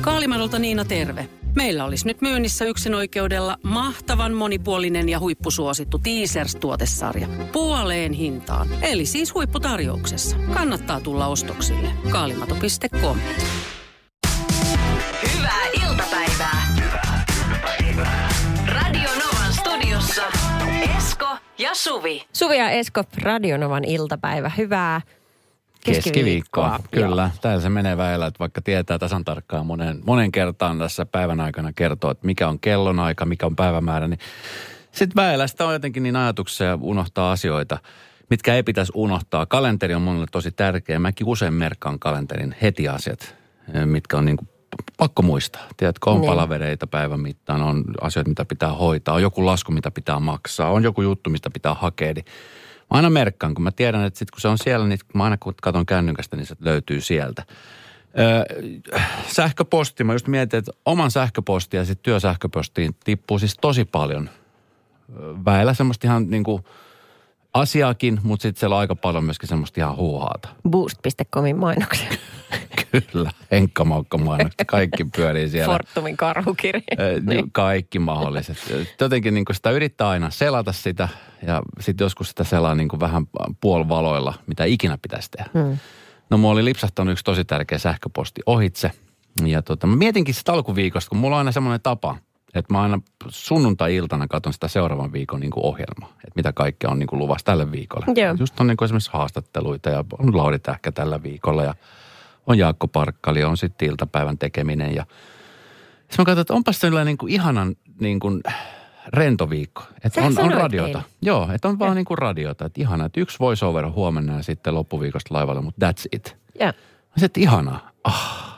Kaalimadolta Niina terve. Meillä olisi nyt myynnissä yksin oikeudella mahtavan monipuolinen ja huippusuosittu Teasers-tuotesarja. Puoleen hintaan. Eli siis huipputarjouksessa. Kannattaa tulla ostoksille. Kaalimato.com Hyvää iltapäivää. Radio Novan studiossa Esko ja Suvi. Suvi ja Esko, Radionovan iltapäivä. Hyvää Keskiviikkoa, kyllä. Täällä se menee väillä, että vaikka tietää tasan tarkkaan monen, monen kertaan tässä päivän aikana kertoo, että mikä on kellonaika, mikä on päivämäärä, niin sitten väillä sitä on jotenkin niin ajatuksia unohtaa asioita, mitkä ei pitäisi unohtaa. Kalenteri on monelle tosi tärkeä. Mäkin usein merkkaan kalenterin heti asiat, mitkä on niin kuin pakko muistaa. Tiedätkö, on Niin. palavereita päivän mittaan, on asioita, mitä pitää hoitaa, on joku lasku, mitä pitää maksaa, on joku juttu, mistä pitää hakea. Niin aina merkkaan, kun mä tiedän, että sit kun se on siellä, niin mä aina kun katson kännykästä, niin se löytyy sieltä. Öö, sähköposti, mä just mietin, että oman sähköpostin ja sitten työsähköpostiin tippuu siis tosi paljon väillä semmoista ihan niin kuin asiaakin, mutta sitten siellä on aika paljon myöskin semmoista ihan huuhaata. Boost.comin mainoksia. Kyllä, Henkka Maukka mainokset, kaikki pyörii siellä. Fortumin karhukirja. Ö, niin. Kaikki mahdolliset. Jotenkin niin sitä yrittää aina selata sitä ja sitten joskus sitä selaa niin vähän puolvaloilla, mitä ikinä pitäisi tehdä. Hmm. No mulla oli lipsahtanut yksi tosi tärkeä sähköposti ohitse. Ja tota, mä mietinkin sitä alkuviikosta, kun mulla on aina semmoinen tapa, että mä aina sunnuntai-iltana katson sitä seuraavan viikon niin kuin ohjelmaa. Että mitä kaikkea on niin kuin luvassa tälle viikolle. Joo. Just on niin kuin esimerkiksi haastatteluita ja on Lauri Tähkä tällä viikolla ja on Jaakko Parkkali ja on sitten iltapäivän tekeminen. Ja sitten mä katsoin, että onpas sellainen niin kuin ihanan niin kuin rento viikko. Että on, on radiota. eilen. Joo, että on vaan niin kuin radiota. Että ihana, että yksi voiceover huomenna ja sitten loppuviikosta laivalle, mutta that's it. Ja. Mä sanoin, että ihanaa. Ah,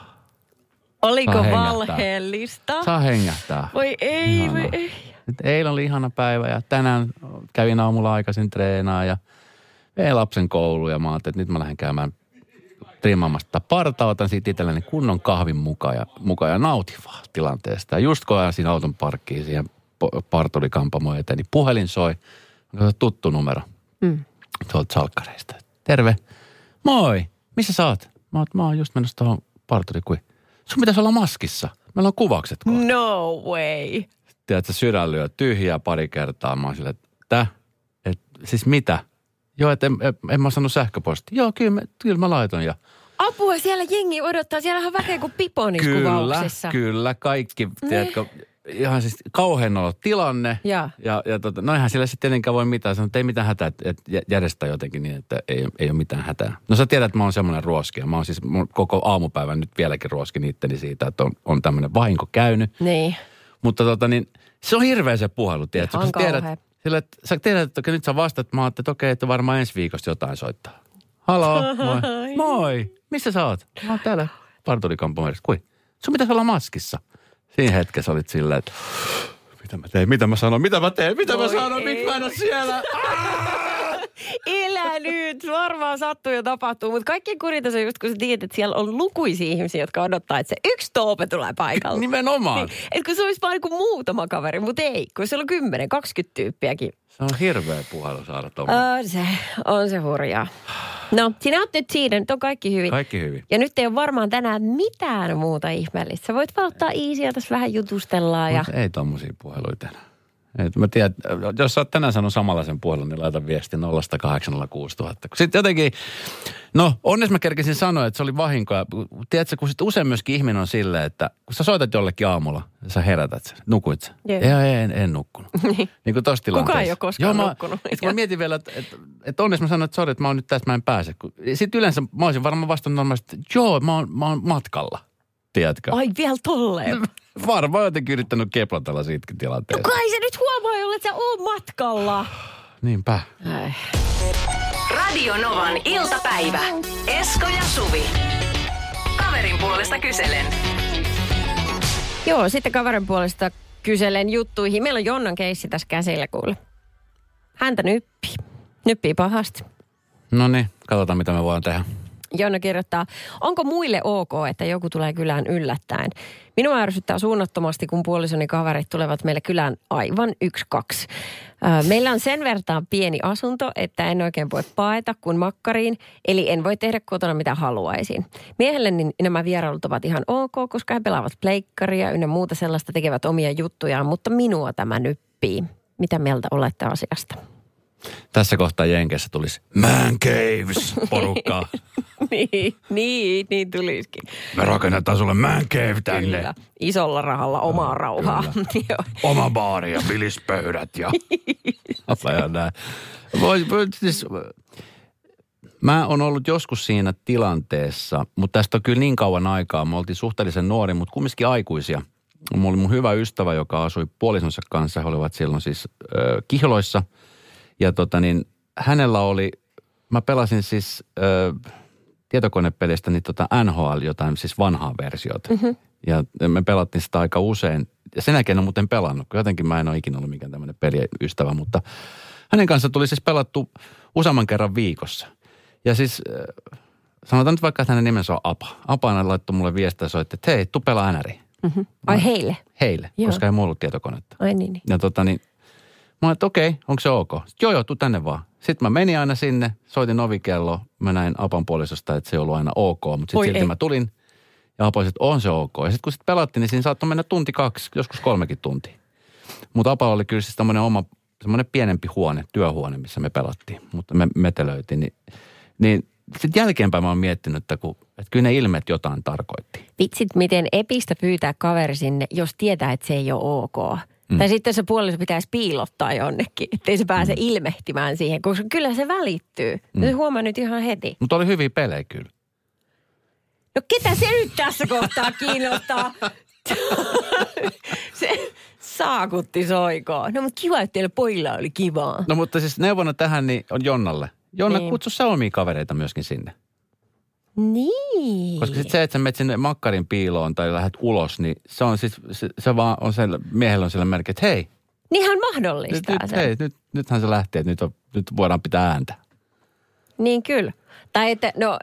Oliko Saa valheellista? saa hengähtää. Voi ei, Ihanaa. voi ei. Nyt eilen oli ihana päivä ja tänään kävin aamulla aikaisin treenaa ja vein lapsen kouluun ja mä ajattelin, että nyt mä lähden käymään trimmaamassa tätä partaa, otan siitä itselleni kunnon kahvin mukaan ja, mukaan ja nautin vaan tilanteesta. Ja just kun ajasin auton parkkiin siihen parturikampamoon eteen, niin puhelin soi. Tuttu numero Mm. tuolta salkkareista. Terve. Moi. Missä sä oot? Mä oon, mä oon just menossa tuohon parturikuihin. Sun pitäisi olla maskissa. Meillä on kuvaukset kohta No way. tiedätkö, sydän lyö tyhjää pari kertaa. Mä oon silleen, että et, siis mitä? Joo, että en, en, en mä saanut sähköposti. Joo, kyllä, mä, kyllä mä laitoin. Ja Apua, siellä jengi odottaa. Siellähän on väkeä kuin piponissa kyllä, kyllä, kaikki, tiedätkö, ihan siis kauhean ollut tilanne. Ja. Ja, ja tota, no eihän sillä sitten tietenkään voi mitään sanoa, että ei mitään hätää, että että jä- järjestää jotenkin niin, että ei, ei ole mitään hätää. No sä tiedät, että mä oon semmoinen ruoski. Mä oon siis mun koko aamupäivän nyt vieläkin ruoskin itteni siitä, että on, on tämmöinen vahinko käynyt. Niin. Mutta tota niin, se on hirveä se puhelu, tiedätkö? Kun tiedät. Sillä, että sä tiedät, että nyt sä vastaat, mä ajattelin, että okei, että varmaan ensi viikosta jotain soittaa. Halo, moi. moi. Missä sä oot? Mä oon täällä parturikampomerissa. Kui? Sun pitäisi olla maskissa. Siinä hetkessä olit silleen, että mitä mä teen, mitä mä sanon, mitä mä teen, mitä mä Voi sanon, ei. miksi mä en ole siellä? Elä nyt, varmaan sattuu ja tapahtuu, mutta kaikkein kurinta se on just, kun sä tiedät, että siellä on lukuisia ihmisiä, jotka odottaa, että se yksi toope tulee paikalle. Nimenomaan. Niin, et kun se olisi vaan niin kuin muutama kaveri, mutta ei, kun siellä on 10-20 tyyppiäkin. Se on hirveä puhelu saada tuommoinen. On se, on se hurjaa. No, sinä oot nyt siinä, nyt on kaikki hyvin. Kaikki hyvin. Ja nyt ei ole varmaan tänään mitään muuta ihmeellistä. Sä voit vaan ottaa easyä tässä vähän jutustellaan ja... Ei tommosia puheluita enää. Et mä tiedän, jos sä oot tänään sanonut samanlaisen puhelun, niin laita viesti 0806000. Sitten jotenkin, no onneksi mä kerkesin sanoa, että se oli vahinkoa. Tiedätkö, kun sit usein myöskin ihminen on silleen, että kun sä soitat jollekin aamulla, ja sä herätät sen, nukuit sä? Joo. Joo, en, en nukkunut. niin kuin tossa tilanteessa. ei ole koskaan Joo, mä, nukkunut. Kun mä mietin vielä, että, että, että onneksi mä sanoin, että sori, että mä oon nyt tässä, mä en pääse. Sitten yleensä mä olisin varmaan vastannut normaalisti, että joo, mä oon, mä oon matkalla. Tiedätkö? Ai vielä tolleen. Varmaan jotenkin yrittänyt keplatella siitäkin tilanteesta. Kai se nyt huomaa jolle, että sä oot matkalla. Niinpä. Ai. Radio Novan iltapäivä. Esko ja Suvi. Kaverin puolesta kyselen. Joo, sitten kaverin puolesta kyselen juttuihin. Meillä on Jonnan keissi tässä käsillä kuule. Häntä nyppii. Nyppii pahasti. No niin, katsotaan mitä me voidaan tehdä. Jonna kirjoittaa, onko muille ok, että joku tulee kylään yllättäen? Minua ärsyttää suunnattomasti, kun puolisoni kaverit tulevat meille kylään aivan yksi, kaksi. Meillä on sen vertaan pieni asunto, että en oikein voi paeta kuin makkariin, eli en voi tehdä kotona mitä haluaisin. Miehelle niin nämä vierailut ovat ihan ok, koska he pelaavat pleikkaria ynnä muuta sellaista, tekevät omia juttujaan, mutta minua tämä nyppii. Mitä mieltä olette asiasta? Tässä kohtaa Jenkeissä tulisi Man Caves porukkaa. niin, niin, niin tulisikin. Me rakennetaan sulle Man Cave tänne. Kyllä. Isolla rahalla omaa Joo, rauhaa. Oma baari ja bilispöydät ja... näin. Voi, siis, mä oon ollut joskus siinä tilanteessa, mutta tästä on kyllä niin kauan aikaa. Me oltiin suhteellisen nuori, mutta kumminkin aikuisia. Mulla oli mun hyvä ystävä, joka asui puolisonsa kanssa. He olivat silloin siis ö, kihloissa. Ja tota niin, hänellä oli, mä pelasin siis ö, tietokonepelistä niin tota NHL, jotain siis vanhaa versiota. Mm-hmm. Ja me pelattiin sitä aika usein. Ja sen jälkeen en ole muuten pelannut, kun jotenkin mä en ole ikinä ollut mikään tämmöinen peliystävä, mutta hänen kanssa tuli siis pelattu useamman kerran viikossa. Ja siis sanotaan nyt vaikka, että hänen nimensä on Apa. Apa aina laittoi mulle viestiä ja soitti, että hei, tuu pelaa NRI. Mm-hmm. Ai heille? Heille, Joo. koska ei mulla ollut tietokonetta. Ai niin, niin. Ja tota niin, mä että okei, onko se ok? Sitten, joo, joo, tuu tänne vaan. Sitten mä menin aina sinne, soitin ovikello, mä näin Apan puolisosta, että se ei ollut aina ok, mutta sitten silti ei. mä tulin ja Apa että on se ok. Ja sitten kun sitten pelattiin, niin siinä saattoi mennä tunti kaksi, joskus kolmekin tuntia. Mutta Apalla oli kyllä siis tämmöinen oma, semmoinen pienempi huone, työhuone, missä me pelattiin, mutta me metelöitiin. Niin, niin sitten jälkeenpäin mä oon miettinyt, että, kun, että kyllä ne ilmeet jotain tarkoitti. Vitsit, miten epistä pyytää kaveri sinne, jos tietää, että se ei ole ok. Mm. Tai sitten se puoliso pitäisi piilottaa jonnekin, ettei se pääse mm. ilmehtimään siihen, koska kyllä se välittyy. Mm. Se huomaa nyt ihan heti. Mutta oli hyviä pelejä kyllä. No ketä se nyt tässä kohtaa kiinnostaa? se saakutti soikoon. No mutta kiva, että teillä pojilla oli kivaa. No mutta siis neuvona tähän niin on Jonnalle. Jonna, Niin. niin. kutsu sä omia kavereita myöskin sinne. Niin. Koska sitten se, että sä menet sinne makkarin piiloon tai lähdet ulos, niin se on siis, se, se vaan on siellä, miehellä on siellä merkki, että hei, Niin hän nyt, mahdollistaa nyt, sen. hei nyt, nythän se lähtee, että nyt, on, nyt voidaan pitää ääntä. Niin kyllä. Tai että, no,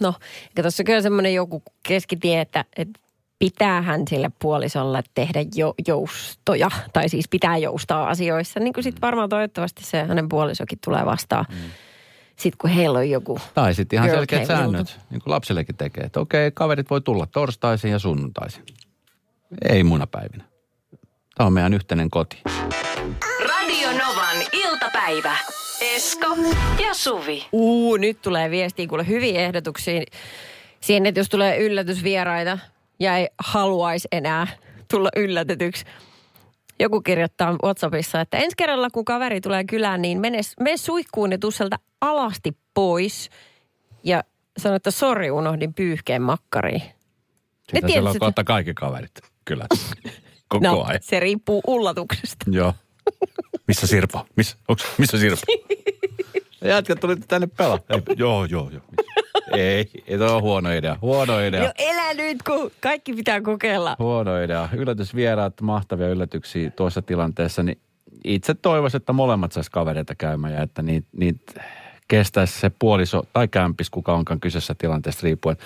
no, tuossa kyllä semmoinen joku keskitie, että, että pitäähän sille puolisolle tehdä jo, joustoja, tai siis pitää joustaa asioissa. Niin kuin sitten varmaan toivottavasti se hänen puolisokin tulee vastaan. Mm. Sitten kun heillä on joku, Tai sitten ihan selkeät säännöt, niin kuin lapsillekin tekee. Että okei, kaverit voi tulla torstaisin ja sunnuntaisin. Ei munapäivinä. Tämä on meidän yhteinen koti. Radio Novan iltapäivä. Esko ja Suvi. uu, nyt tulee viestiä kuule hyviä ehdotuksia siihen, että jos tulee yllätysvieraita ja ei haluaisi enää tulla yllätetyksi. Joku kirjoittaa WhatsAppissa, että ensi kerralla kun kaveri tulee kylään, niin mene, mene suihkuun ja tuu sieltä alasti pois. Ja sano, että sori, unohdin pyyhkeen makkariin. Sitä tiedät, siellä on kohta kaikki kaverit, kyllä. Koko No, ajan. se riippuu ullatuksesta. Joo. Missä Sirpa? Missä, onks, missä Sirpa? Jätkä tuli tänne pelaa. Ei, joo, joo, joo. Ei, ei toi on huono idea. Huono idea. No elä nyt, kun kaikki pitää kokeilla. Huono idea. Yllätysvieraat, mahtavia yllätyksiä tuossa tilanteessa. Niin itse toivoisin, että molemmat sais kavereita käymään ja että niitä niit kestäisi se puoliso tai kämpis, kuka onkaan kyseessä tilanteesta riippuen.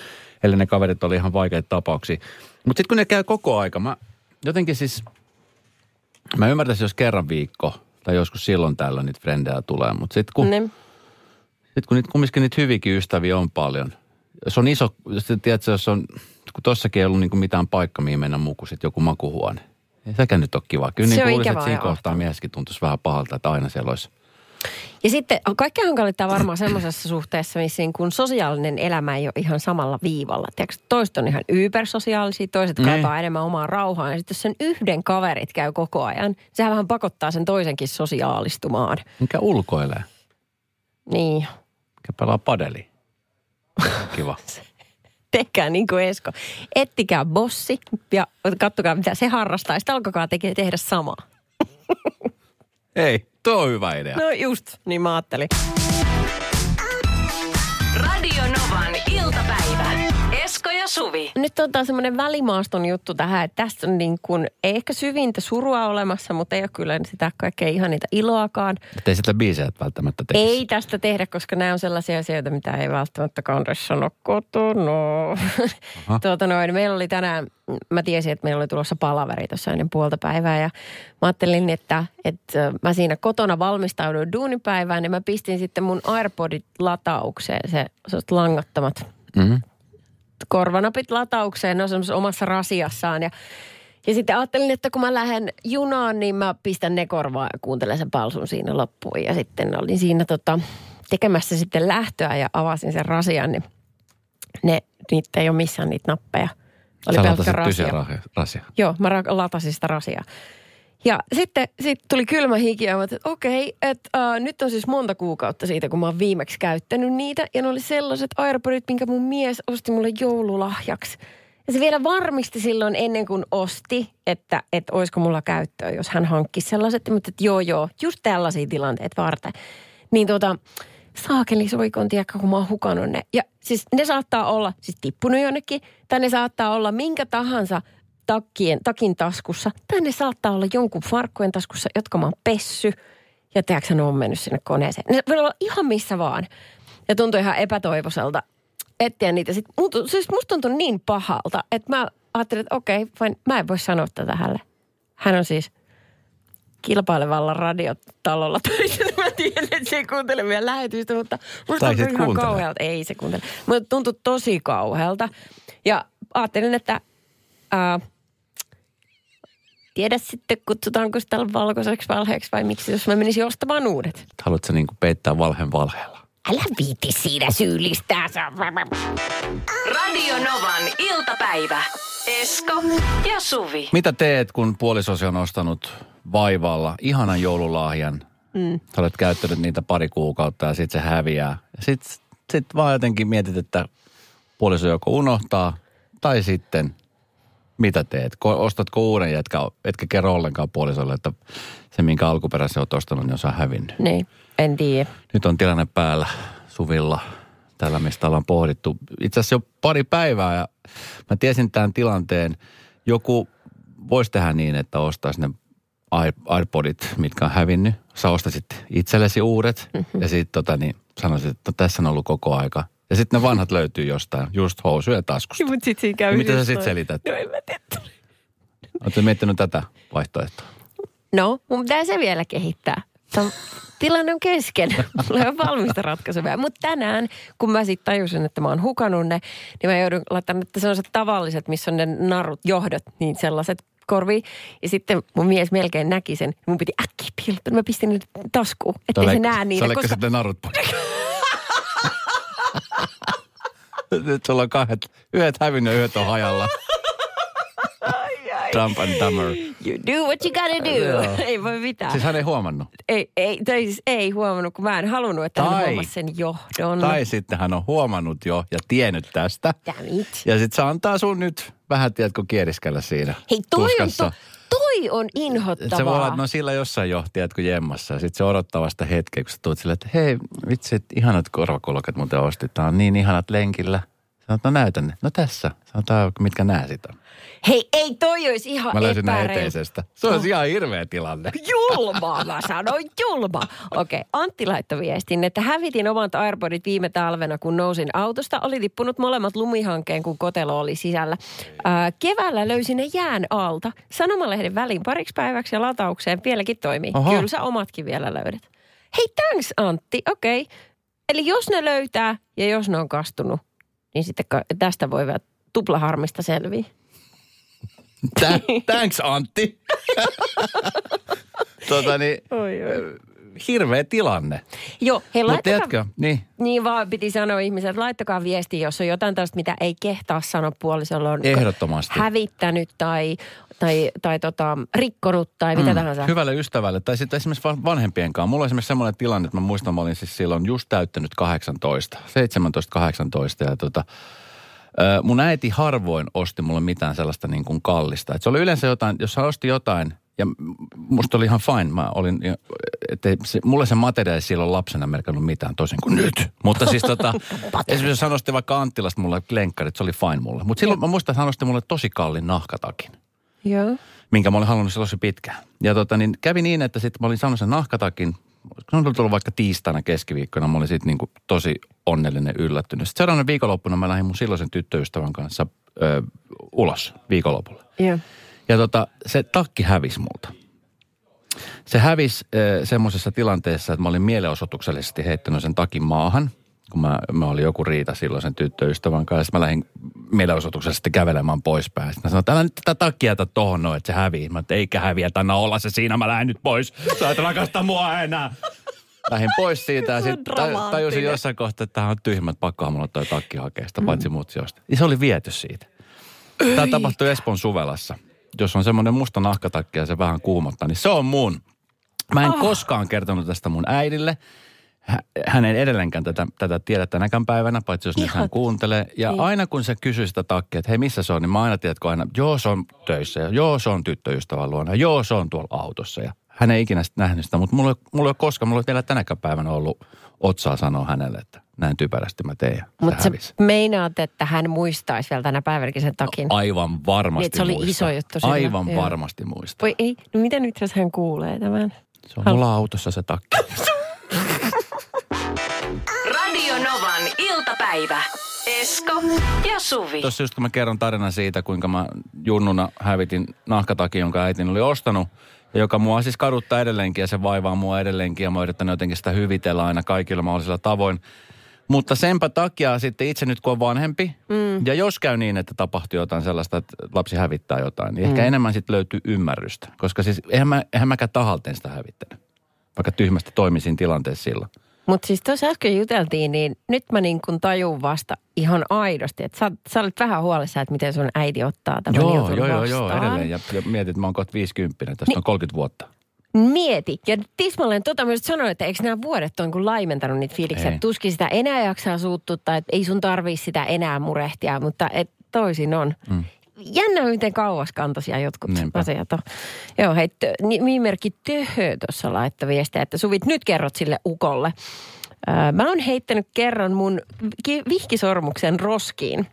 Eli ne kaverit oli ihan vaikeita tapauksia. Mutta sitten kun ne käy koko aika, mä jotenkin siis, mä ymmärtäisin, jos kerran viikko tai joskus silloin tällöin niitä frendejä tulee. Mutta sitten kun, Ne, sitten kun niitä, kumminkin niitä hyviäkin ystäviä on paljon. Jos on iso, tiedätkö, jos on, kun tossakin ei ollut niinku mitään paikka, mihin mennä muku, sit joku makuhuone. Ei sekään nyt ole kiva. Kyllä Se niin on ikävää että siinä kohtaa mieskin tuntuisi vähän pahalta, että aina siellä olisi. Ja sitten kaikki hankalinta varmaan semmoisessa suhteessa, missä niin kun sosiaalinen elämä ei ole ihan samalla viivalla. Tiedätkö, toiset on ihan ybersosiaalisia, toiset Niin. kaipaa enemmän omaa rauhaa. Ja sitten jos sen yhden kaverit käy koko ajan, sehän vähän pakottaa sen toisenkin sosiaalistumaan. Mikä ulkoilee? Niin, Mikä pelaa padeli? Kiva. tehkää niin kuin Esko. Ettikää bossi ja kattokaa mitä se harrastaa. Ja sitten alkakaa teke- tehdä samaa. Ei, tuo on hyvä idea. No just, niin mä ajattelin. Radio Novan. Esko ja Suvi. Nyt on taas semmoinen välimaaston juttu tähän, että tässä on niin kuin, ei ehkä syvintä surua olemassa, mutta ei ole kyllä sitä kaikkea ihan niitä iloakaan. Että ei sitä biisejä välttämättä tekisi. Ei tästä tehdä, koska nämä on sellaisia asioita, mitä ei välttämättä Kandres sano kotona. tuota noin, meillä oli tänään, mä tiesin, että meillä oli tulossa palaveri tuossa ennen puolta päivää ja mä ajattelin, että, että mä siinä kotona valmistauduin duunipäivään ja mä pistin sitten mun AirPodit lataukseen, se, se langattomat Mm-hmm. Korvanapit lataukseen, ne on semmoisessa omassa rasiassaan ja ja sitten ajattelin, että kun mä lähden junaan, niin mä pistän ne korvaan ja kuuntelen sen palsun siinä loppuun. Ja sitten olin siinä tota, tekemässä sitten lähtöä ja avasin sen rasian, niin ne, niitä ei ole missään niitä nappeja. Oli Sä pelkkä rasia. rasia. Joo, mä latasin sitä rasiaa. Ja sitten sit tuli kylmä hiki ja mä että okei, että uh, nyt on siis monta kuukautta siitä, kun mä oon viimeksi käyttänyt niitä. Ja ne oli sellaiset AirPodit, minkä mun mies osti mulle joululahjaksi. Ja se vielä varmisti silloin ennen kuin osti, että, että olisiko mulla käyttöä, jos hän hankkisi sellaiset. Mutta että joo, joo, just tällaisia tilanteita varten. Niin tota, saakeli soikon, tiedätkö, kun mä oon hukannut ne. Ja siis ne saattaa olla siis tippunut jonnekin, tai ne saattaa olla minkä tahansa takkien, takin taskussa, tai ne saattaa olla jonkun farkkujen taskussa, jotka mä oon pessy. Ja tiedätkö, ne on mennyt sinne koneeseen. Ne voi olla ihan missä vaan. Ja tuntui ihan epätoivoiselta etsiä niitä. Sitten, mut, siis musta tuntui niin pahalta, että mä ajattelin, että okei, fine, mä en voi sanoa tätä hänelle. Hän on siis kilpailevalla radiotalolla töissä. Mä tiedän, että se ei kuuntele vielä lähetystä, mutta musta sit ihan kauhealta. Ei se kuuntele. Mutta tuntui tosi kauhealta. Ja ajattelin, että ää, tiedä sitten, kutsutaanko sitä valkoiseksi valheeksi vai miksi, jos mä menisin ostamaan uudet. Haluatko niin kuin peittää valheen valheella? Älä viiti siinä syyllistää. Radio Novan iltapäivä. Esko ja Suvi. Mitä teet, kun puolisosi on ostanut vaivalla ihanan joululahjan? Mm. Sä olet käyttänyt niitä pari kuukautta ja sitten se häviää. Ja sitten sit vaan jotenkin mietit, että puoliso joko unohtaa tai sitten mitä teet? Ko- Ostatko uuden ja etkä, etkä kerro ollenkaan puolisolle, että se minkä alkuperäisen olet ostanut, niin on hävinnyt. Niin, en tiedä. Nyt on tilanne päällä Suvilla, tällä mistä ollaan pohdittu. Itse asiassa jo pari päivää ja mä tiesin tämän tilanteen. Joku voisi tehdä niin, että ostaisi ne AirPodit, mitkä on hävinnyt. Sä ostasit itsellesi uudet mm-hmm. ja sitten tota, niin sanoisit, että tässä on ollut koko aika. Ja sitten ne vanhat löytyy jostain, just housujen taskusta. Mutta sitten siinä käy Ja mitä sä just sit noin. selität? No en mä tiedä. Oletko miettinyt tätä vaihtoehtoa? No, mun pitää se vielä kehittää. Tämä tilanne on kesken. Mulla ei ole valmista ratkaisua. Mutta tänään, kun mä sitten tajusin, että mä oon hukannut ne, niin mä joudun laittamaan että sellaiset tavalliset, missä on ne narut, johdot, niin sellaiset korviin. Ja sitten mun mies melkein näki sen. Mun piti äkkiä piilottaa. Mä pistin ne taskuun, ettei se näe niitä. Sä leikkasit ne narut pois. Nyt sulla on kahdet, yhdet hävinnyt ja yhdet on hajalla. Dump and dumber. You do what you gotta do. Joo. ei voi mitään. Siis hän ei huomannut. Ei, ei, tai siis ei huomannut, kun mä en halunnut, että hän Tai- huomasi sen johdon. Tai sitten hän on huomannut jo ja tiennyt tästä. Damn it. Ja sitten se antaa sun nyt vähän, tiedätkö, kieriskellä siinä Hei, toi on, to, toi on Et Se voi olla, inhottavaa. että no sillä jossain jo, tiedätkö, jemmassa. Ja sitten se odottaa vasta hetkeä, kun sä tuut silleen, että hei, vitsi, että ihanat korvakulkat muuten ostit. Tää on niin ihanat lenkillä. Sanoit, no näytän ne. No tässä. Sanotaan, mitkä nää sitä. Hei, ei toi olisi ihan Mä löysin epäreilu. eteisestä. Se olisi ihan hirveä tilanne. Julma, mä sanoin julma. Okei, okay. Antti laittoi viestin, että hävitin omat AirPodit viime talvena, kun nousin autosta. Oli tippunut molemmat lumihankkeen, kun kotelo oli sisällä. Ää, keväällä löysin ne jään alta. Sanomalehden väliin pariksi päiväksi ja lataukseen vieläkin toimii. Oho. Kyllä sä omatkin vielä löydät. Hei, thanks Antti. Okei. Okay. Eli jos ne löytää ja jos ne on kastunut, niin sitten tästä voi vielä tuplaharmista selviä. Tä- Thanks Antti. tota niin, Oi, oi. Hirveä tilanne. Joo, hei Mutta laittakaa, tiedätkö, niin. niin vaan piti sanoa ihmisille, että laittakaa viesti, jos on jotain tällaista, mitä ei kehtaa sanoa puolisolle on Ehdottomasti. hävittänyt tai, tai, tai tota, rikkonut tai mitä tahansa. Hyvälle ystävälle. Tai sitten esimerkiksi van- vanhempien kanssa. Mulla on esimerkiksi semmoinen tilanne, että mä muistan, mä olin siis silloin just täyttänyt 18, 17-18 ja tota, mun äiti harvoin osti mulle mitään sellaista niin kuin kallista. Et se oli yleensä jotain, jos hän osti jotain ja musta oli ihan fine. Mä olin, ettei se, mulle se materia ei silloin lapsena merkannut mitään toisin kuin nyt. Mutta siis tota, esimerkiksi osti vaikka Anttilasta mulle lenkkarit, se oli fine mulle. Mutta silloin mä muistan, että hän osti mulle tosi kalliin nahkatakin Joo. minkä mä olin halunnut se pitkään. Ja tota, niin kävi niin, että sitten mä olin saanut sen nahkatakin, se on tullut vaikka tiistaina keskiviikkona, mä olin sitten niinku tosi onnellinen yllättynyt. Sitten seuraavana viikonloppuna mä lähdin mun silloisen tyttöystävän kanssa ö, ulos viikonlopulla. Joo. Ja tota, se takki hävisi multa. Se hävisi äh, semmoisessa tilanteessa, että mä olin mielenosoituksellisesti heittänyt sen takin maahan, kun mä, mä olin joku riita silloin sen tyttöystävän kanssa. Sitten mä lähdin mielenosoituksellisesti kävelemään poispäin. Sitten mä sanoin, että älä nyt tätä takkia jätä tohon noin, että se hävii. Mä että eikä häviä, että olla se siinä, mä lähden nyt pois. Sä et rakasta mua enää. Lähdin pois siitä ja sitten tajusin jossain kohtaa, että tämähän on tyhmä, että pakkohan mulla toi takki hakea sitä, paitsi muut sijoista. Ja se oli viety siitä. Tämä tapahtui Espoon Suvelassa. Jos on semmoinen musta nahkatakki ja se vähän kuumottaa, niin se on mun. Mä en oh. koskaan kertonut tästä mun äidille. Hä- Hän ei edelleenkään tätä, tätä tiedä tänäkään päivänä, paitsi jos nyt hän kuuntelee. Ja Niin. aina kun se kysyy sitä takkia, että hei missä se on, niin mä aina tiedätkö aina, joo se on töissä ja joo se on tyttöystävän luona, ja joo se on tuolla autossa. Ja hän ei ikinä sit nähnyt sitä, mutta mulla, ei- mulla ei ole koskaan, mulla ei vielä tänäkään päivänä ollut otsaa sanoa hänelle, että näin typerästi mä tein. Mutta sä hävisi. meinaat, että hän muistaisi vielä tänä päivänäkin sen takin. Aivan varmasti Niin, se oli muistaa. iso juttu sillä, Aivan joo. varmasti muista. Voi ei, no mitä nyt jos hän kuulee tämän? Se on mulla autossa se takki. Radio Novan iltapäivä. Esko ja Suvi. Tuossa just kun mä kerron tarinan siitä, kuinka mä junnuna hävitin nahkatakin, jonka äitini oli ostanut. Ja joka mua siis kaduttaa edelleenkin ja se vaivaa mua edelleenkin. Ja mä oon yrittänyt jotenkin sitä hyvitellä aina kaikilla mahdollisilla tavoin. Mutta senpä takia sitten itse nyt kun on vanhempi, mm. ja jos käy niin, että tapahtuu jotain sellaista, että lapsi hävittää jotain, niin ehkä enemmän sitten löytyy ymmärrystä. Koska siis eihän, mä, eihän mäkään tahalteen sitä hävittänyt. Vaikka tyhmästi toimisin tilanteessa silloin. Mutta siis tuossa äsken juteltiin, niin nyt mä niin kun tajun vasta ihan aidosti, että sä, sä olet vähän huolissa, että miten sun äiti ottaa tämän Joo, jutun joo, joo, joo, edelleen. Ja, ja mietit, että mä oon kohta 50, tästä niin. on 30 vuotta. Mieti. Ja tismalleen tota myös sanoin, että eikö nämä vuodet on kuin laimentanut niitä fiiliksiä, Ei. tuskin sitä enää jaksaa suuttuttaa, että ei sun tarvii sitä enää murehtia, mutta et toisin on. Mm. Jännä, miten kauaskantoisia jotkut Niinpä. asiat on. Joo, hei, tö, nimimerkki Töhö tuossa laittoi viestiä, että Suvit nyt kerrot sille ukolle. Öö, mä oon heittänyt kerran mun ki- vihkisormuksen roskiin.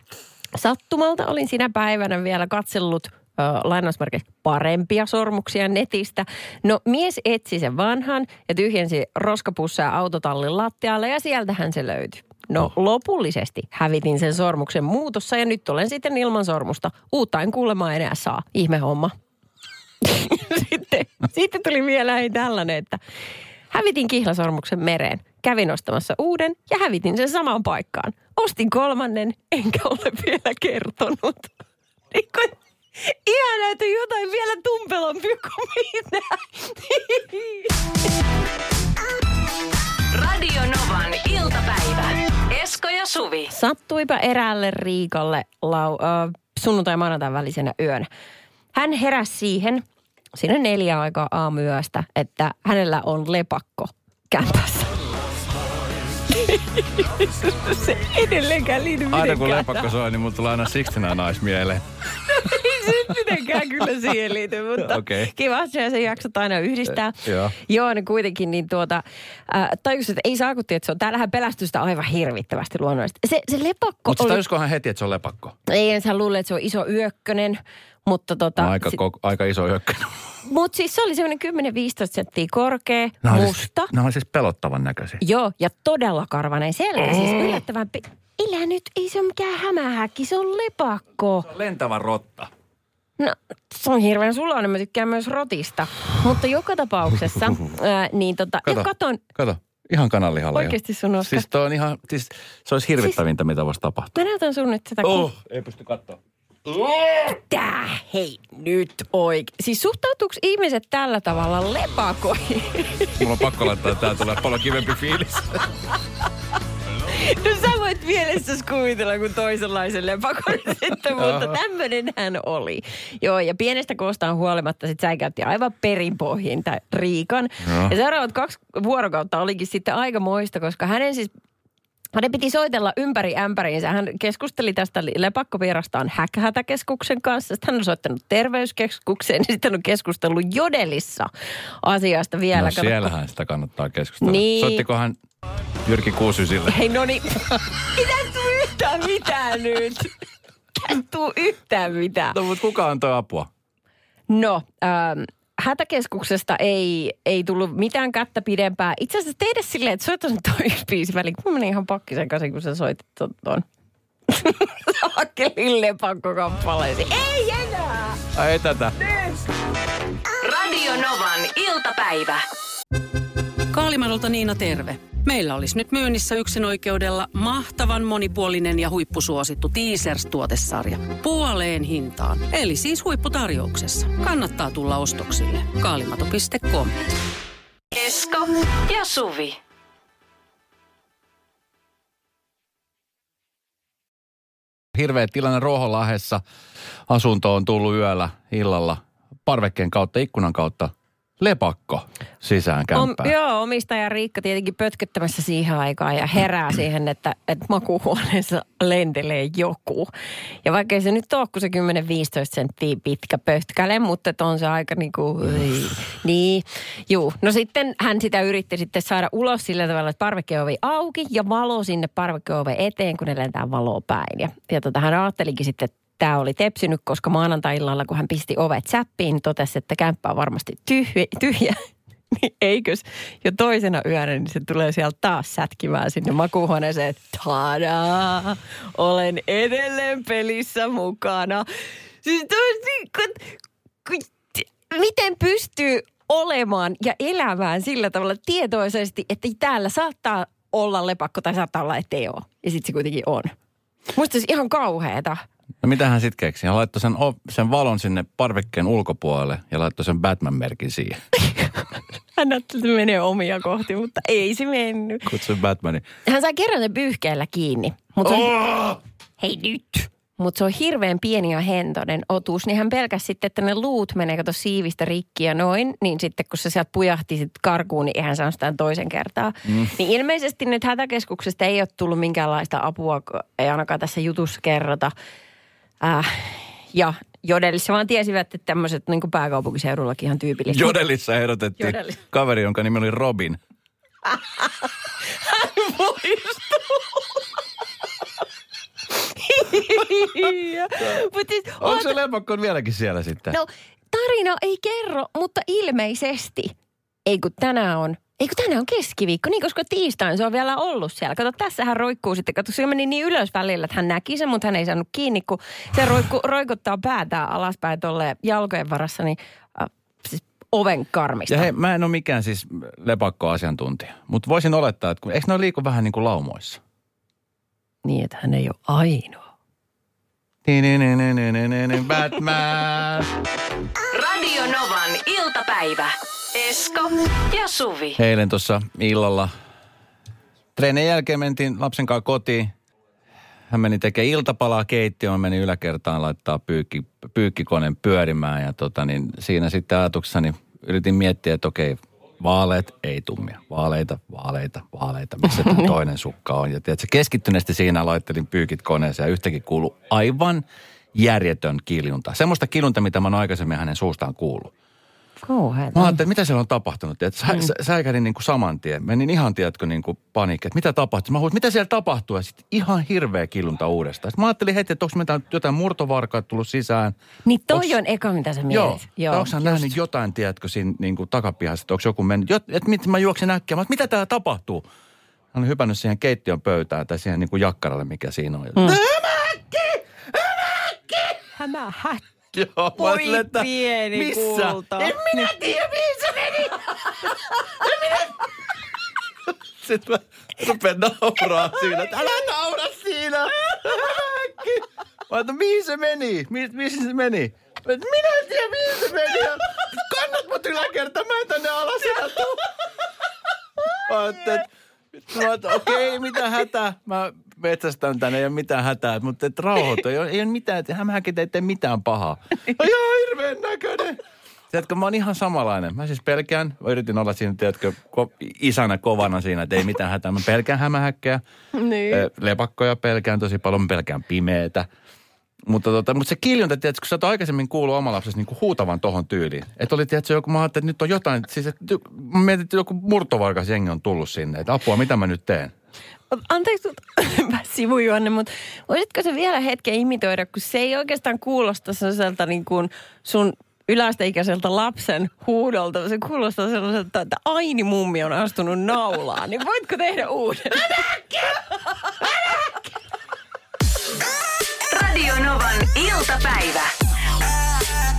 Sattumalta olin sinä päivänä vielä katsellut lainausmerkeissä parempia sormuksia netistä. No mies etsi sen vanhan ja tyhjensi roskapusseja autotallin lattialle ja sieltähän se löytyi. No lopullisesti hävitin sen sormuksen muutossa ja nyt olen sitten ilman sormusta. Uutta en kuulemma enää saa. Ihme homma. sitten, sitten tuli vielä ei tällainen, että hävitin kihlasormuksen mereen. Kävin ostamassa uuden ja hävitin sen samaan paikkaan. Ostin kolmannen, enkä ole vielä kertonut. Niin kuin, ihanaa, että jotain vielä tumpelompi kuin minä. Radio Novan iltapäivä. Esko ja Suvi. Sattuipa eräälle Riikalle lau, äh, sunnuntai maanantain välisenä yönä. Hän heräsi siihen siinä neljä aikaa aamuyöstä, että hänellä on lepakko kämpässä. Se edelleenkään liity Aina kun lepakko soi, niin mulla tulee aina Sixtina nais mieleen. se nyt mitenkään kyllä siihen liity, mutta okay. kiva se se jaksot aina yhdistää. Eh, joo. Joo, niin kuitenkin niin tuota, äh, tajusin, että ei saa kun tiedät, se on, täällähän pelästystä aivan hirvittävästi luonnollisesti. Se, se lepakko Mutta oli, tajuskohan heti, että se on lepakko? ei ensin luule, että se on iso yökkönen, mutta tota, No, aika, sit, ko, aika iso jökkö. mut siis se oli semmoinen 10-15 senttiä korkea, Ne on musta. Siis, ne on siis pelottavan näköisiä. Joo, ja todella karvanen selkä, siis yllättävän pi- Elä nyt, ei se ole mikään hämähäkki, se on lepakko. Lentävä rotta. No, se on hirveän suloinen, mä tykkään myös rotista. Mutta joka tapauksessa, ää, niin tota, Kato, katon, kato. Ihan kananlihalla jo. Oikeesti sun oska? Siis on ihan, siis se olisi hirvittävintä, mitä voisi tapahtua. mä näytän sun nyt tätä Oh, ei pysty katsoa. Tää, hei, nyt oikein. Siis suhtautuuko ihmiset tällä tavalla lepakoihin? Mulla on pakko laittaa, että tää tulee paljon kivempi fiilis. No sä voit mielessäsi kuvitella kuin toisenlaisen lepakon sitten, mutta tämmöinen hän oli. Joo, ja pienestä koostaan huolimatta sit säikäytti aivan perinpohjiin tämän Riikan. Joo. Ja seuraavat kaksi vuorokautta olikin sitten aika moista, koska hänen siis Hänen piti soitella ympäri ämpäriinsä. Hän keskusteli tästä lepakkopierastaan häkähätäkeskuksen kanssa. Sitten hän on soittanut terveyskeskukseen ja sitten hän on keskustellut Jodelissa asiasta vielä. No siellähän sitä kannattaa keskustella. Niin. Soittiko hän Jyrki Kuusysille? Hei no niin, mitä tuu yhtään mitään nyt? Mitä tuu yhtään mitään? No, mutta kuka antoi apua? No, ähm, hätäkeskuksesta ei, ei tullut mitään kättä pidempää. Itse asiassa tehdä silleen, että soittaisin toi yksi biisi väliin. Mä menin ihan pakkisen kanssa, kun sä soitit ton. ton. Akkelin lepakkokappaleesi. Ei enää! Ai ei tätä. Radio Novan iltapäivä. Kaalimadolta Niina terve. Meillä olisi nyt myynnissä yksin oikeudella mahtavan monipuolinen ja huippusuosittu Teasers-tuotesarja. Puoleen hintaan. Eli siis huipputarjouksessa. Kannattaa tulla ostoksille. Kaalimato.com Esko ja Suvi. Hirveä tilanne Ruoholahdessa. Asunto on tullut yöllä, illalla, parvekkeen kautta, ikkunan kautta. Lepakko sisään Om, kämppään. joo, omistaja Riikka tietenkin pötköttämässä siihen aikaan ja herää siihen, että, että makuuhuoneessa lentelee joku. Ja vaikka se nyt ole kuin se 10-15 senttiä pitkä pötkäle, mutta on se aika niin kuin, niin, juu. No sitten hän sitä yritti sitten saada ulos sillä tavalla, että parvekkeovi auki ja valo sinne parvekkeoven eteen, kun ne lentää valoa päin. Ja, ja tota, hän ajattelikin sitten, että tämä oli tepsynyt, koska maanantai-illalla, kun hän pisti ovet säppiin, niin totesi, että kämppä on varmasti tyhjä. tyhjä. niin eikös jo toisena yönä, niin se tulee sieltä taas sätkimään sinne makuuhuoneeseen. Tadaa! Olen edelleen pelissä mukana. Siis miten pystyy olemaan ja elämään sillä tavalla tietoisesti, että täällä saattaa olla lepakko tai saattaa olla, ettei ole. Ja sitten se kuitenkin on. Musta olisi ihan kauheeta. No mitä hän sitten keksi? Hän laittoi sen, sen valon sinne parvekkeen ulkopuolelle ja laittoi sen Batman-merkin siihen. Hän ajatteli, että menee omia kohti, mutta ei se mennyt. Kutsui Batmanin. Hän sai kerran sen pyyhkeellä kiinni. Mutta se on, Oh! hei nyt. Mutta se on hirveän pieni ja hentoinen otus, niin hän pelkäsi sitten, että ne luut menee kato siivistä rikki ja noin. Niin sitten kun se sieltä pujahti sit karkuun, niin eihän saanut sitä toisen kertaa. Mm. Niin ilmeisesti nyt hätäkeskuksesta ei ole tullut minkäänlaista apua, ei ainakaan tässä jutussa kerrota. Äh, ja Jodelissa vaan tiesivät, että tämmöiset niin pääkaupunkiseudullakin ihan tyypillistä. Jodelissa ehdotettiin Jodelissa. kaveri, jonka nimi oli Robin. Mutta siis, Onko oot- se lepakko vieläkin siellä sitten? No, tarina ei kerro, mutta ilmeisesti. Ei kun tänään on, ei kun tänään on keskiviikko, niin koska tiistain se on vielä ollut siellä. Kato, tässä hän roikkuu sitten. Kato, se meni niin ylös välillä, että hän näki sen, mutta hän ei saanut kiinni, kun se roikku, roikuttaa päätään alaspäin tolle jalkojen varassa, niin äh, siis oven karmista. Ja hei, mä en ole mikään siis lepakko-asiantuntija, mutta voisin olettaa, että kun, eikö ne ole liiku vähän niin kuin laumoissa? Niin, että hän ei ole ainoa. Ni-ni-ni-ni-ni-ni-ni, Batman! Radio Novan iltapäivä. Esko ja Suvi. Eilen tuossa illalla treenin jälkeen mentiin lapsen kanssa kotiin. Hän meni tekemään iltapalaa keittiöön, meni yläkertaan laittaa pyykki, pyykkikoneen pyörimään ja tota, niin siinä sitten ajatuksessani yritin miettiä, että okei, vaaleet, ei tummia. Vaaleita, vaaleita, vaaleita, missä tämä toinen sukka on. Ja tiedätkö, keskittyneesti siinä laittelin pyykit koneeseen ja yhtäkkiä kuului aivan järjetön kiljunta. Semmoista kiljunta, mitä mä oon aikaisemmin hänen suustaan kuullut. Kauheeta. Mä ajattelin, että mitä siellä on tapahtunut. Et sä, mm. sä, säikähdin niin kuin saman tien. Menin ihan, tiedätkö, niin kuin paniikki, että mitä tapahtuu. Mä huusin, mitä siellä tapahtuu? Ja sitten ihan hirveä kilunta uudestaan. Sitten mä ajattelin heti, että onko meitä jotain murtovarkaat tullut sisään. Niin toi Onks- on eka, mitä sä Joo. mietit. Joo onko hän nähnyt jotain, tiedätkö, siinä niin kuin takapihassa, että onko joku mennyt. Jot, että mit, mä juoksen äkkiä. Mä, että mitä täällä tapahtuu? Hän on hypännyt siihen keittiön pöytään tai siihen niin kuin jakkaralle, mikä siinä on. Mm. Hämä hättä. Joo, Voi että pieni missä? kulta. En minä tiedä, mihin se meni. En minä... Sitten mä rupean nauraa siinä, että älä naura siinä. Mä ajattelin, mihin se meni? Mi- mihin se meni? Minä en tiedä, mihin se meni. Kannat mut yläkertaan, mä en tänne alas enää tuu. Mä ajattelin, että okei, mitä hätää. Mä metsästän tänne, ei ole mitään hätää. Mutta et rauhoitu, ei ole, ei ole mitään, että hämähäkin ei tee mitään pahaa. On ihan hirveän näköinen. Tiedätkö, mä oon ihan samanlainen. Mä siis pelkään, mä yritin olla siinä, tiedätkö, ko, isänä kovana siinä, että ei mitään hätää. Mä pelkään hämähäkkejä, Niin. lepakkoja pelkään tosi paljon, mä pelkään pimeetä. Mutta, tota, mutta se kiljunta, tiedätkö, kun sä oot aikaisemmin kuullut oma lapsesi niin huutavan tohon tyyliin. Että oli, tiedätkö, joku, mä ajattelin, että nyt on jotain, siis että, mä mietin, että joku murtovarkas jengi on tullut sinne. Että apua, mitä mä nyt teen? Anteeksi, sivujuonne, mutta voisitko se vielä hetken imitoida, kun se ei oikeastaan kuulosta sellaiselta niin kuin sun yläasteikäiseltä lapsen huudolta. Se kuulostaa sellaiselta, että Aini mummi on astunut naulaan. Niin voitko tehdä uuden? Radio Novan iltapäivä.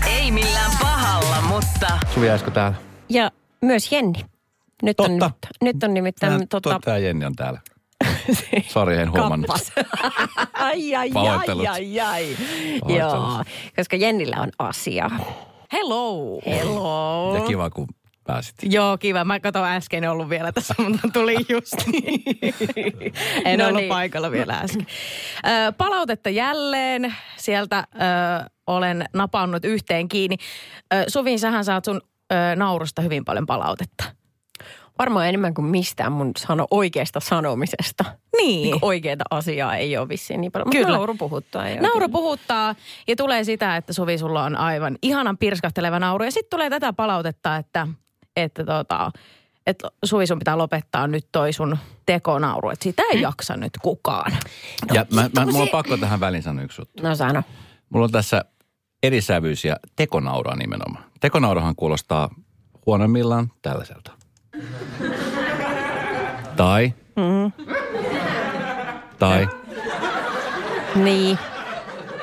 Ei millään pahalla, mutta Suvi Esko täällä. Ja myös Jenni. Nyt on, Totta. nimittäin- nyt on nimittäin Tää, tota, tota... Tää Jenni on täällä. Sori, en huomannut. kappas. ai, ai, ai, Pahoittelut. ai, ai. Joo, koska Jennillä on asia. Hello. Hello. Ja kiva, kun pääsit. Joo, kiva. Mä katson äsken ollut vielä tässä, mutta tuli just. en No ollut niin. paikalla vielä äsken. Ö, palautetta jälleen. Sieltä ö, olen napannut yhteen kiinni. Ö, Suvi, sähän saat sun ö, naurusta hyvin paljon palautetta. Varmaan enemmän kuin mistään mun sano oikeasta sanomisesta. Niin. Niin oikeita asiaa ei ole vissiin niin paljon. Mutta Kyllä. nauru puhuttaa. Joo, Nauru puhuttaa ja tulee sitä, että Suvi, sulla on aivan ihanan pirskahteleva nauru. Ja sitten tulee tätä palautetta, että, että, tota, että Suvi, sun pitää lopettaa nyt toi sun tekonauru. Että sitä ei jaksa nyt kukaan. Ja mä, mä, mulla on pakko tähän väliin sanoa yksi juttu. No sano. Mulla on tässä eri sävyisiä tekonauraa nimenomaan. Tekonaurahan kuulostaa huonoimmillaan tällaiselta. Tai. Tai. Niin.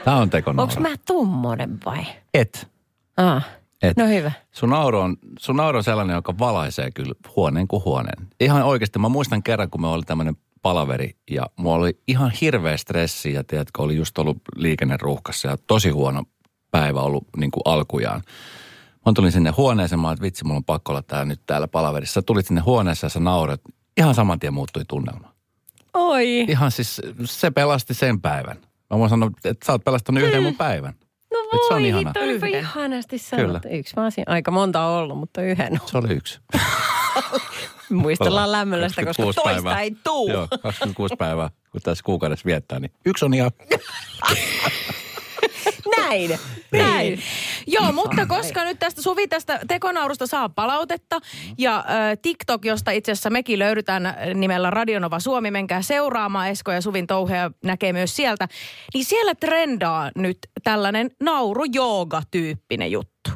Tämä on tekonaura. Onks mä tommonen vai? Et. Ah. Et. No hyvä. Sun nauru, on, sun nauru on sellainen, joka valaisee kyllä huoneen kuin huoneen. Ihan oikeasti, mä muistan kerran, kun me oli tämmöinen palaveri ja mulla oli ihan hirveä stressi ja tiedätkö, oli just ollut liikenneruuhkassa ja tosi huono päivä ollut niin kuin alkujaan. Mä tulin sinne huoneeseen, mä olin, että vitsi, mulla on pakko olla tää nyt täällä palaverissa. Sä tulit sinne huoneeseen ja sä naurat. Ihan saman tien muuttui tunnelma. Oi. Ihan siis, se pelasti sen päivän. Mä voin sanoa, että sä oot pelastanut yhden mun päivän. No Et se on voi, ihana. toi olipa Yhden. ihanasti sanottu. Kyllä. Yksi mä olisin aika monta ollut, mutta yhden Se oli yksi. muistellaan lämmöllä sitä, koska 26 toista päivää. ei tuu. Joo, 26 päivää, kun tässä kuukaudessa viettää, niin yksi on ihan... Näin. Näin. Joo, mutta koska nyt tästä Suvi tästä tekonaurusta saa palautetta ja äh, TikTok, josta itse asiassa mekin löydetään nimellä Radionova Suomi, menkää seuraamaan Esko ja Suvin touheja näkee myös sieltä, niin siellä trendaa nyt tällainen nauru-jooga-tyyppinen juttu.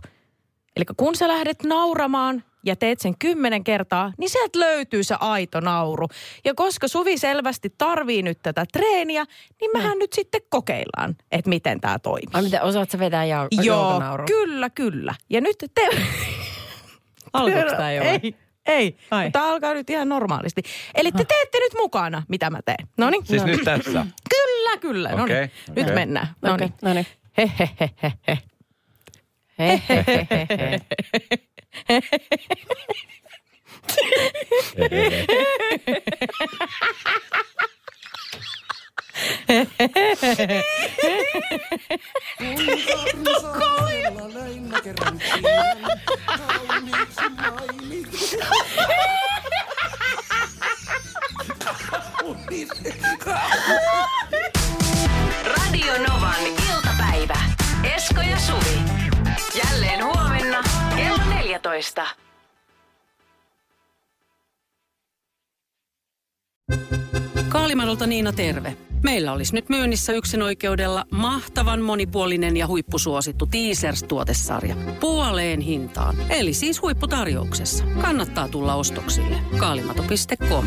Eli kun sä lähdet nauramaan ja teet sen kymmenen kertaa, niin sieltä löytyy se aito nauru. Ja koska Suvi selvästi tarvii nyt tätä treeniä, niin mehän nyt sitten kokeillaan, että miten tämä toimii. Ai mitä, osaat sä vetää ja Joo, kyllä, kyllä. Ja nyt te... Alkoiko tää jo? Ei, ei. Ai. Tämä alkaa nyt ihan normaalisti. Eli te teette nyt mukana, mitä mä teen. No niin. Siis nyt tässä. Kyllä, kyllä. No Okei, niin. Nyt okei. mennään. No niin. no niin. He, he, olisi nyt myynnissä yksin oikeudella mahtavan monipuolinen ja huippusuosittu Teasers-tuotesarja. Puoleen hintaan. Eli siis huipputarjouksessa. Kannattaa tulla ostoksille. Kaalimato.com.